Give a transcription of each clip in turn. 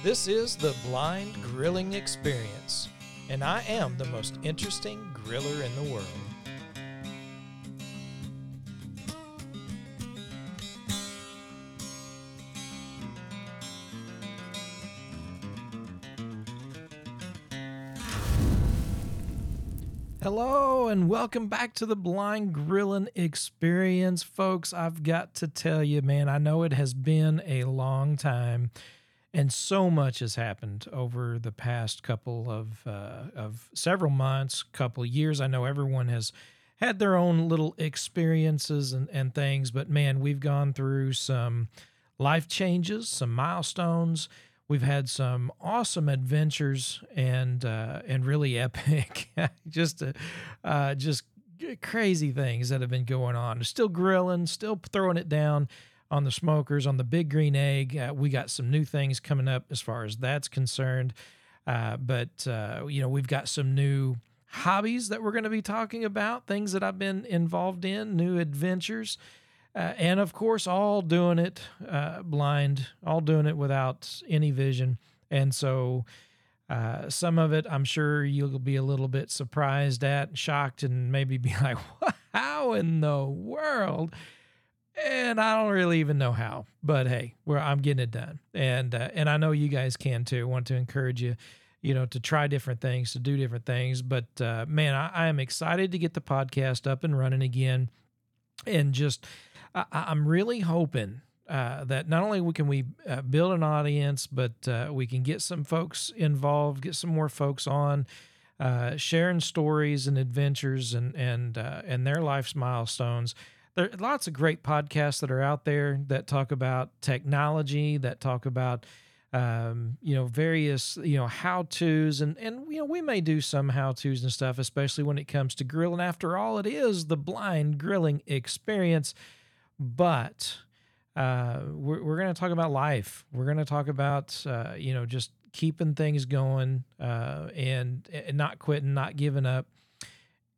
This is the Blind Grilling Experience, and I am the most interesting griller in the world. Hello and welcome back to the Blind Grilling Experience, folks. I've got to tell you, man, I know it has been a long time and so much has happened over the past couple of uh, of several months, couple years. I know everyone has had their own little experiences and, and things, but man, we've gone through some life changes, some milestones. We've had some awesome adventures and uh, and really epic, just uh, uh, just crazy things that have been going on. Still grilling, still throwing it down on the smokers on the big green egg. Uh, we got some new things coming up as far as that's concerned. Uh, but uh, you know, we've got some new hobbies that we're going to be talking about, things that I've been involved in, new adventures, uh, and of course, all doing it uh, blind, all doing it without any vision. And so, uh, some of it, I'm sure you'll be a little bit surprised at, shocked, and maybe be like, "How in the world?" And I don't really even know how, but hey, where I'm getting it done, and uh, and I know you guys can too. Want to encourage you, you know, to try different things, to do different things. But uh, man, I, I, am excited to get the podcast up and running again, and just I, am really hoping uh, that not only can we uh, build an audience, but uh, we can get some folks involved, get some more folks on. Uh, sharing stories and adventures and and and their life's milestones there are lots of great podcasts that are out there that talk about technology, that talk about um, you know various you know how tos and and you know we may do some how tos and stuff, especially when it comes to grilling. After all, it is the blind grilling experience, but. Uh, we're, we're going to talk about life. We're going to talk about, uh, you know, just keeping things going uh, and, and not quitting, not giving up,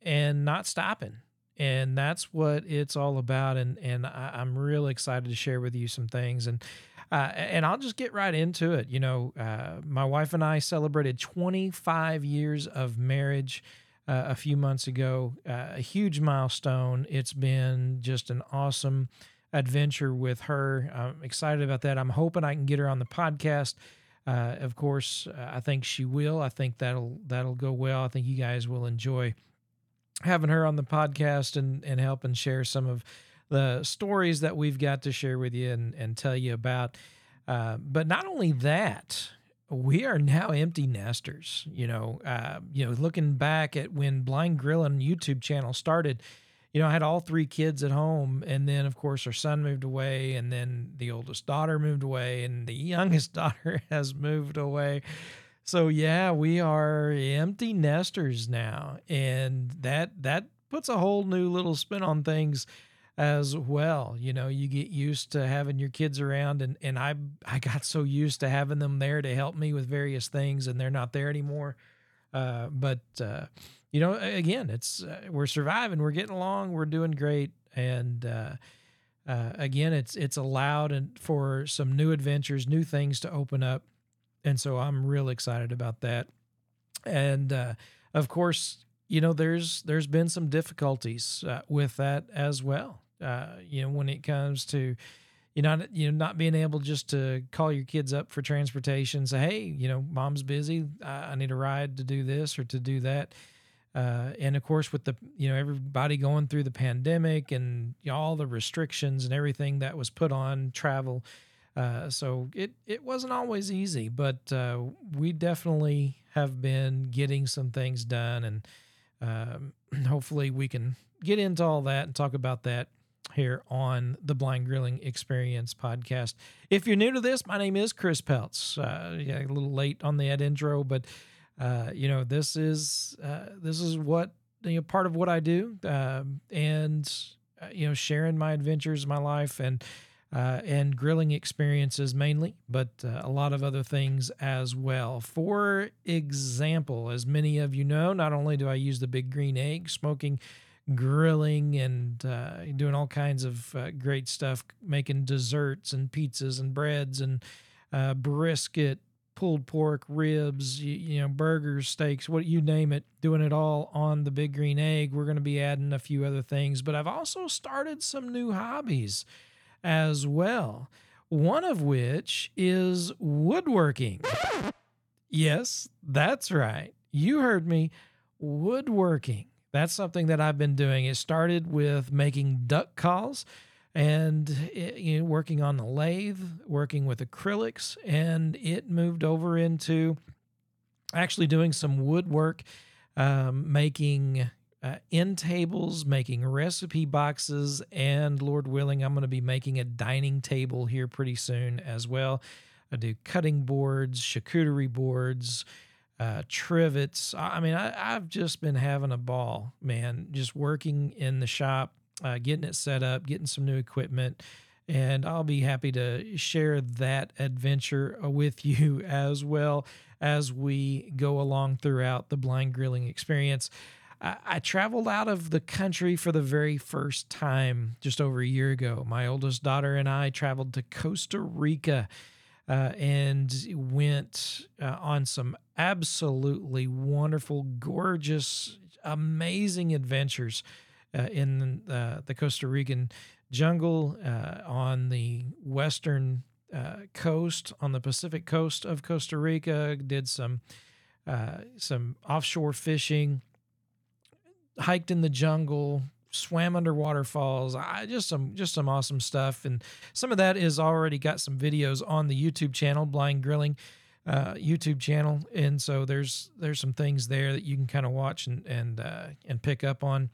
and not stopping and that's what it's all about. And and I, am real excited to share with you some things. And uh, and I'll just get right into it. You know, uh, my wife and I celebrated 25 years of marriage. Uh, a few months ago, uh, a huge milestone. It's been just an awesome adventure with her. I'm excited about that. I'm hoping I can get her on the podcast. Uh, of course, uh, I think she will. I think that'll that'll go well. I think you guys will enjoy having her on the podcast and and helping share some of the stories that we've got to share with you and and tell you about. Uh, but not only that, we are now empty nesters. You know, uh, you know, looking back at when Blind Grilling YouTube channel started, you know, I had all three kids at home, and then of course our son moved away, and then the oldest daughter moved away, and the youngest daughter has moved away. So yeah, we are empty nesters now, and that that puts a whole new little spin on things as well. You know, you get used to having your kids around, and and I I got so used to having them there to help me with various things, and they're not there anymore. Uh, but uh, you know, again, it's uh, we're surviving, we're getting along, we're doing great, and uh, uh, again, it's it's allowed and for some new adventures, new things to open up and so I'm real excited about that. And uh, of course, you know, there's there's been some difficulties uh, with that as well. Uh, you know, when it comes to you know, you know, not being able just to call your kids up for transportation, say, hey, you know, mom's busy, I, need a ride to do this or to do that. Uh, and of course, with the you know everybody going through the pandemic and you know, all the restrictions and everything that was put on travel, uh, so it it wasn't always easy, but uh, we definitely have been getting some things done, and um, hopefully we can get into all that and talk about that here on the Blind Grilling Experience podcast. If you're new to this, my name is Chris Peltz. Uh, yeah, a little late on the ad intro, but uh, you know this is uh, this is what you know part of what I do, um, and uh, you know sharing my adventures, my life, and uh, and grilling experiences mainly, but uh, a lot of other things as well. For example, as many of you know, not only do I use the big green egg, smoking, grilling, and uh, doing all kinds of uh, great stuff, making desserts and pizzas and breads and uh, brisket, pulled pork, ribs, you, you know, burgers, steaks, what you name it, doing it all on the Big Green Egg. We're going to be adding a few other things, but I've also started some new hobbies as well. One of which is woodworking. Yes, that's right. You heard me. Woodworking. That's something that I've been doing. It started with making duck calls and it, you know, working on the lathe, working with acrylics, and it moved over into actually doing some woodwork, um, making uh, end tables, making recipe boxes, and Lord willing, I'm going to be making a dining table here pretty soon as well. I do cutting boards, charcuterie boards, uh, trivets. I mean, I, have just been having a ball, man, just working in the shop, uh, getting it set up, getting some new equipment. And I'll be happy to share that adventure with you as well as we go along throughout the blind grilling experience. I, I traveled out of the country for the very first time just over a year ago. My oldest daughter and I traveled to Costa Rica. Uh, and went uh, on some absolutely wonderful, gorgeous, amazing adventures uh, in uh, the Costa Rican jungle, uh, on the western uh, coast, on the Pacific coast of Costa Rica. Did some some offshore fishing, hiked in the jungle, swam under waterfalls. I just some just some awesome stuff, and some of that is already got some videos on the YouTube channel, Blind Grilling. Uh, YouTube channel, and so there's there's some things there that you can kind of watch and and uh, and pick up on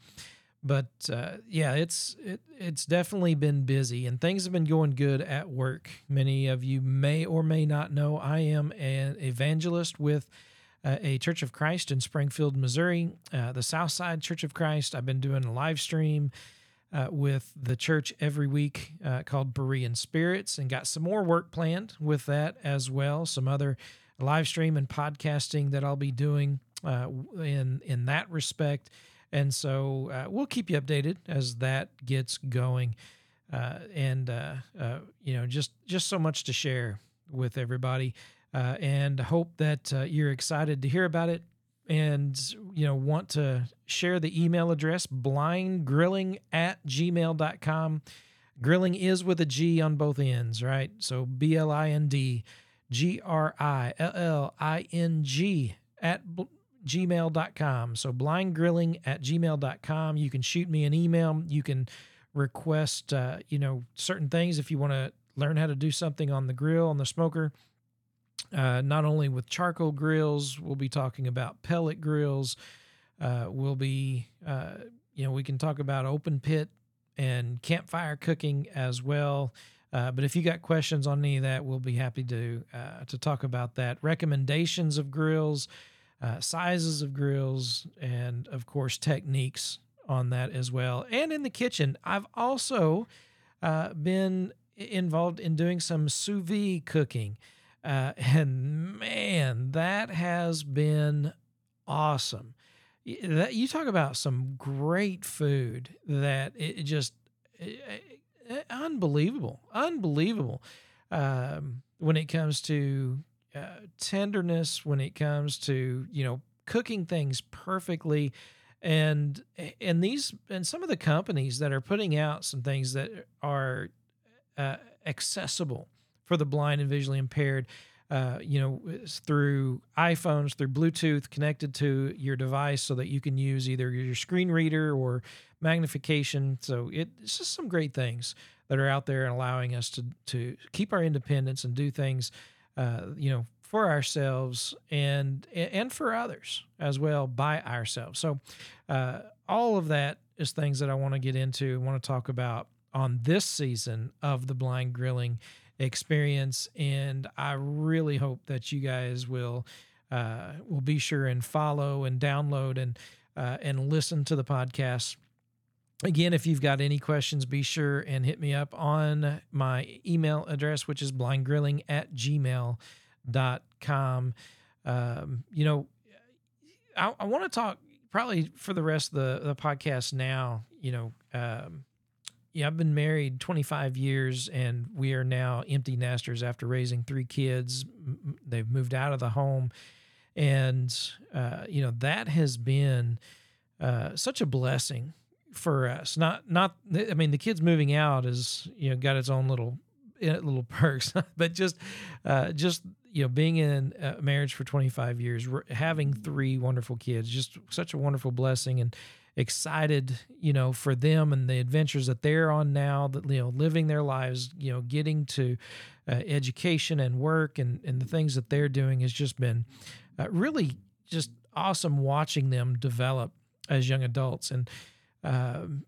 but uh, yeah, it's it, it's definitely been busy and things have been going good at work. Many of you may or may not know I am an evangelist with uh, a Church of Christ in Springfield, Missouri, uh, the Southside Church of Christ. I've been doing a live stream uh, with the church every week uh, called Berean Spirits, and got some more work planned with that as well. Some other live stream and podcasting that I'll be doing uh, in in that respect. And so we'll keep you updated as that gets going. Uh, and uh, uh you know, just just so much to share with everybody, uh, and hope that uh, you're excited to hear about it, and you know, want to share the email address blindgrilling at gmail.com. Grilling is with a G on both ends, right? So B L I N D G R I L L I N G at gmail.com. So blindgrilling at gmail.com. You can shoot me an email. You can request, uh, you know, certain things if you want to learn how to do something on the grill, on the smoker. Uh, not only with charcoal grills, we'll be talking about pellet grills. Uh, we'll be, uh, you know, we can talk about open pit and campfire cooking as well. Uh, but if you got questions on any of that, we'll be happy to uh, to talk about that. Recommendations of grills, uh, sizes of grills, and of course, techniques on that as well. And in the kitchen, I've also been involved in doing some sous vide cooking. Uh, and man, that has been awesome. You talk about some great food that it just it, it, unbelievable, unbelievable um, when it comes to uh, tenderness when it comes to you know cooking things perfectly and and these and some of the companies that are putting out some things that are uh, accessible for the blind and visually impaired uh, you know through iphones through bluetooth connected to your device so that you can use either your screen reader or magnification so it, it's just some great things that are out there and allowing us to to keep our independence and do things uh, you know, for ourselves and and for others as well by ourselves. So, uh, all of that is things that I want to get into, want to talk about on this season of the blind grilling experience, and I really hope that you guys will uh, will be sure and follow and download and uh, and listen to the podcast Again, if you've got any questions, be sure and hit me up on my email address, which is blindgrilling at gmail.com. Um, you know, I, I want to talk probably for the rest of the, the podcast now, you know, um, yeah, I've been married 25 years, and we are now empty nesters after raising three kids. They've moved out of the home, and uh, you know that has been uh, such a blessing for us. Not not I mean the kids moving out is you know got its own little eh, little perks, but just uh, just you know being in a marriage for 25 years, having three wonderful kids, just such a wonderful blessing and excited you know for them and the adventures that they're on now that you know living their lives you know getting to uh, education and work and and the things that they're doing has just been uh, really just awesome watching them develop as young adults. And um,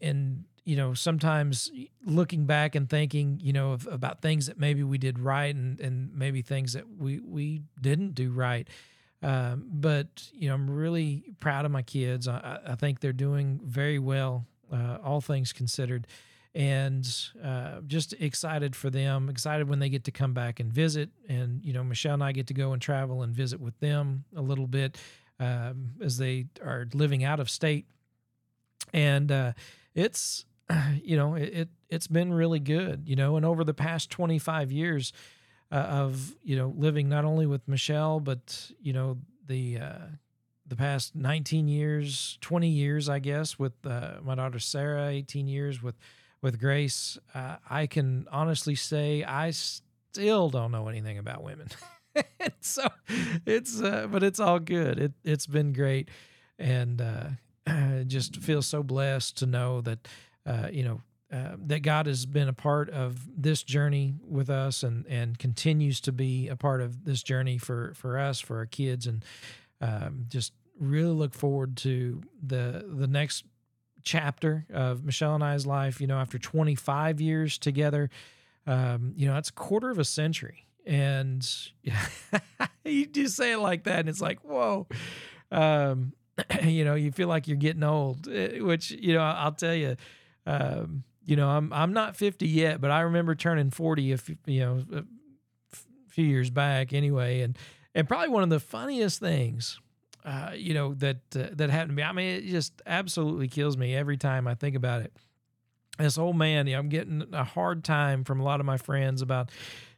and you know sometimes looking back and thinking you know of, about things that maybe we did right and and maybe things that we we didn't do right um, but you know i'm really proud of my kids. I, I think they're doing very well uh, all things considered. And uh, just excited for them excited when they get to come back and visit. And you know michelle and i get to go and travel and visit with them a little bit um, as they are living out of state. And uh, it's you know it, it has been really good you know and over the past 25 years uh, of you know living not only with Michelle but you know the uh, the past 19 years 20 years I guess with uh, my daughter Sarah 18 years with with Grace uh, I can honestly say I still don't know anything about women. So it's uh, but it's all good. It it's been great. And uh, just feel so blessed to know that uh, you know uh, that God has been a part of this journey with us and and continues to be a part of this journey for for us for our kids and um, just really look forward to the the next chapter of Michelle and I's life. You know, after 25 years together, um, you know, that's a quarter of a century, and you just say it like that, and it's like, whoa. Um, you know, you feel like you're getting old, eh, which, you know, I'll tell you, um, you know, I'm, I'm not 50 yet, but I remember turning 40, if, you know, a few years back anyway. And, and probably one of the funniest things, uh, you know, that, uh, that happened to me. I mean, it just absolutely kills me every time I think about it. This old man, you know, I'm getting a hard time from a lot of my friends about,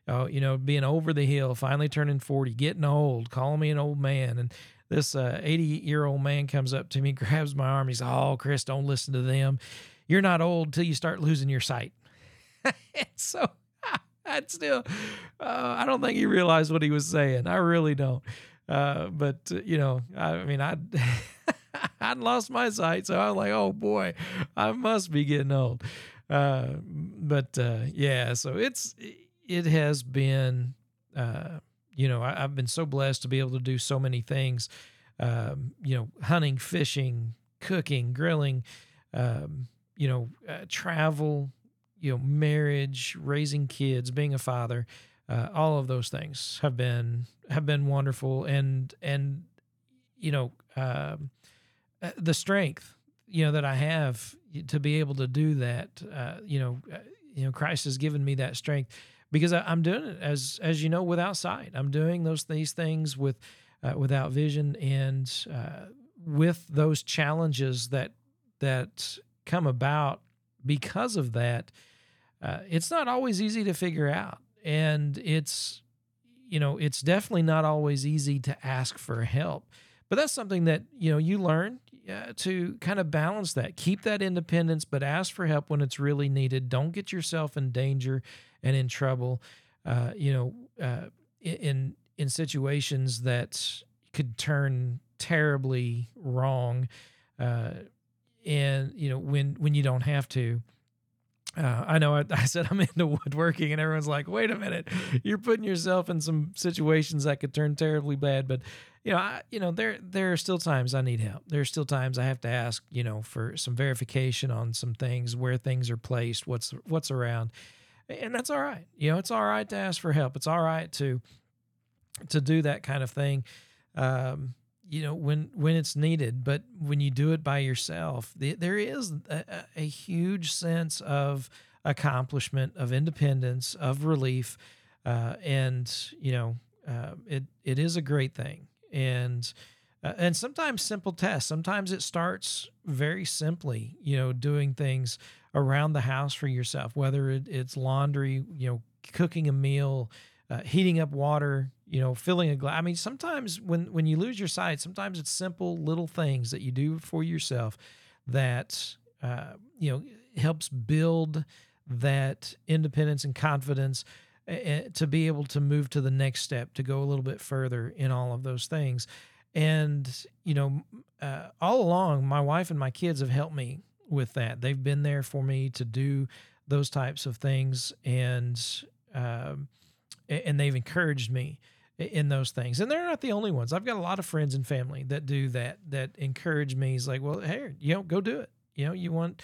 uh, you know, being over the hill, finally turning 40, getting old, calling me an old man. And, this 80 uh, year old man comes up to me, grabs my arm. He's, Oh, Chris, don't listen to them. You're not old till you start losing your sight. so I'd still, uh, I don't think he realized what he was saying. I really don't. Uh, but, uh, you know, I, mean, I. I'd lost my sight, so I was like, "Oh boy, I must be getting old." Uh, but uh, yeah, so it's it has been uh, you know, I, have been so blessed to be able to do so many things. Um, you know, hunting, fishing, cooking, grilling. Um, you know, uh, travel. You know, marriage, raising kids, being a father. Uh, all of those things have been have been wonderful, and and you know, um, uh, the strength you know that I have to be able to do that. Uh, you know, uh, you know, Christ has given me that strength because I, am doing it as as you know without sight. I'm doing those these things with uh, without vision and with those challenges that that come about because of that. Uh, it's not always easy to figure out, and it's you know it's definitely not always easy to ask for help. But that's something that you know you learn uh, to kind of balance that. Keep that independence, but ask for help when it's really needed. Don't get yourself in danger and in trouble, uh, you know, uh, in in situations that could turn terribly wrong, uh, and you know when when you don't have to. Uh, I know I, I, said I'm into woodworking, and everyone's like, "Wait a minute, you're putting yourself in some situations that could turn terribly bad." But you know, I, you know, there there are still times I need help. There are still times I have to ask, you know, for some verification on some things, where things are placed, what's what's around, and that's all right. You know, it's all right to ask for help. It's all right to to do that kind of thing. Um, you know, when when it's needed, but when you do it by yourself, the, there is a, a, huge sense of accomplishment, of independence, of relief, uh, and you know, uh, it it is a great thing. And uh, and sometimes simple tests. Sometimes it starts very simply, you know, doing things around the house for yourself, whether it, it's laundry, you know, cooking a meal, uh, heating up water, you know, filling a glass. I mean, sometimes when when you lose your sight, sometimes it's simple little things that you do for yourself that uh, you know helps build that independence and confidence to be able to move to the next step, to go a little bit further in all of those things. And you know, uh, all along, my wife and my kids have helped me with that. They've been there for me to do those types of things, and um, and they've encouraged me in those things. And they're not the only ones. I've got a lot of friends and family that do that. That encourage me. It's like, well, hey, you know, go do it. You know, you want.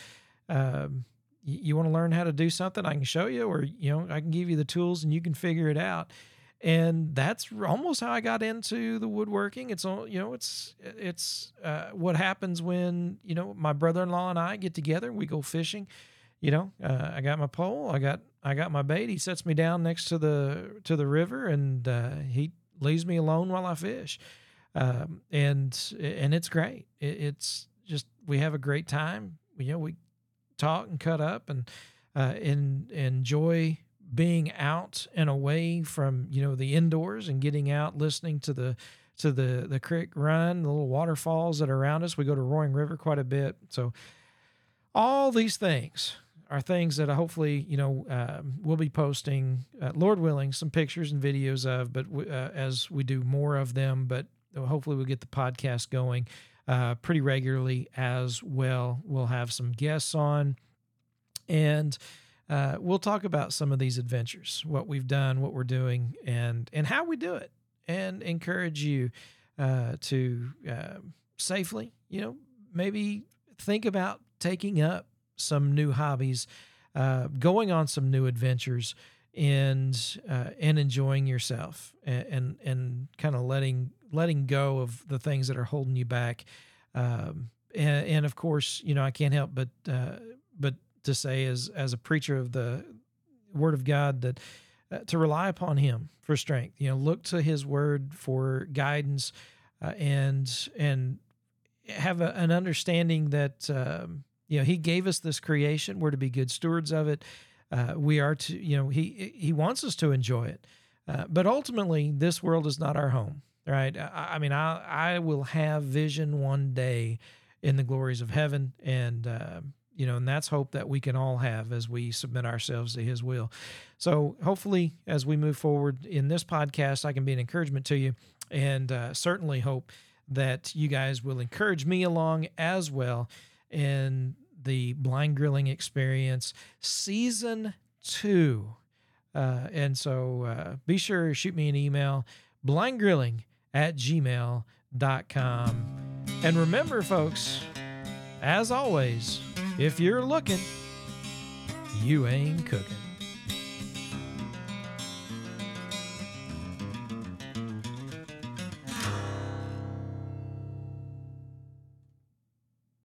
Um, you want to learn how to do something i can show you or you know i can give you the tools and you can figure it out and that's almost how I got into the woodworking. It's all you know. It's it's uh, what happens when you know my brother-in-law and I get together. We go fishing. You know, uh, I got my pole. I got I got my bait. He sets me down next to the to the river, and uh, he leaves me alone while I fish. Um, and and it's great. It, it's just we have a great time. You know, we talk and cut up and uh, and enjoy being out and away from you know the indoors and getting out listening to the to the the creek run the little waterfalls that are around us we go to roaring river quite a bit so all these things are things that hopefully you know uh, we'll be posting uh, lord willing some pictures and videos of but uh, as we do more of them but hopefully we'll get the podcast going uh, pretty regularly as well. We'll have some guests on and uh, we'll talk about some of these adventures, what we've done, what we're doing, and and how we do it, and encourage you uh, to uh, safely, you know, maybe think about taking up some new hobbies, uh, going on some new adventures, and uh, and enjoying yourself, and and, and kind of letting letting go of the things that are holding you back. Um, and, and, of course, you know, I can't help but uh, but to say as as a preacher of the Word of God that uh, to rely upon Him for strength. You know, look to His Word for guidance, uh, and and have a, an understanding that um, you know He gave us this creation. We're to be good stewards of it. Uh, we are to you know He He wants us to enjoy it, uh, but ultimately this world is not our home. Right? I, I mean, I I will have vision one day in the glories of heaven and uh, you know, and that's hope that we can all have as we submit ourselves to His will. So, hopefully, as we move forward in this podcast, I can be an encouragement to you, and uh, certainly hope that you guys will encourage me along as well in the blind grilling experience season two. Uh, and so uh, be sure to shoot me an email blindgrilling at gmail.com. And remember, folks, as always, if you're looking, you ain't cooking.